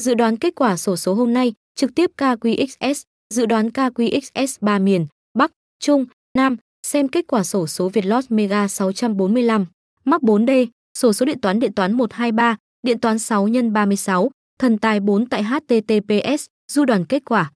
Dự đoán kết quả sổ số hôm nay, trực tiếp KQXS, dự đoán KQXS 3 miền, Bắc, Trung, Nam, xem kết quả sổ số Vietlot Mega 645, mắc 4D, sổ số điện toán điện toán 123, điện toán 6 x 36, thần tài 4 tại HTTPS, du đoàn kết quả.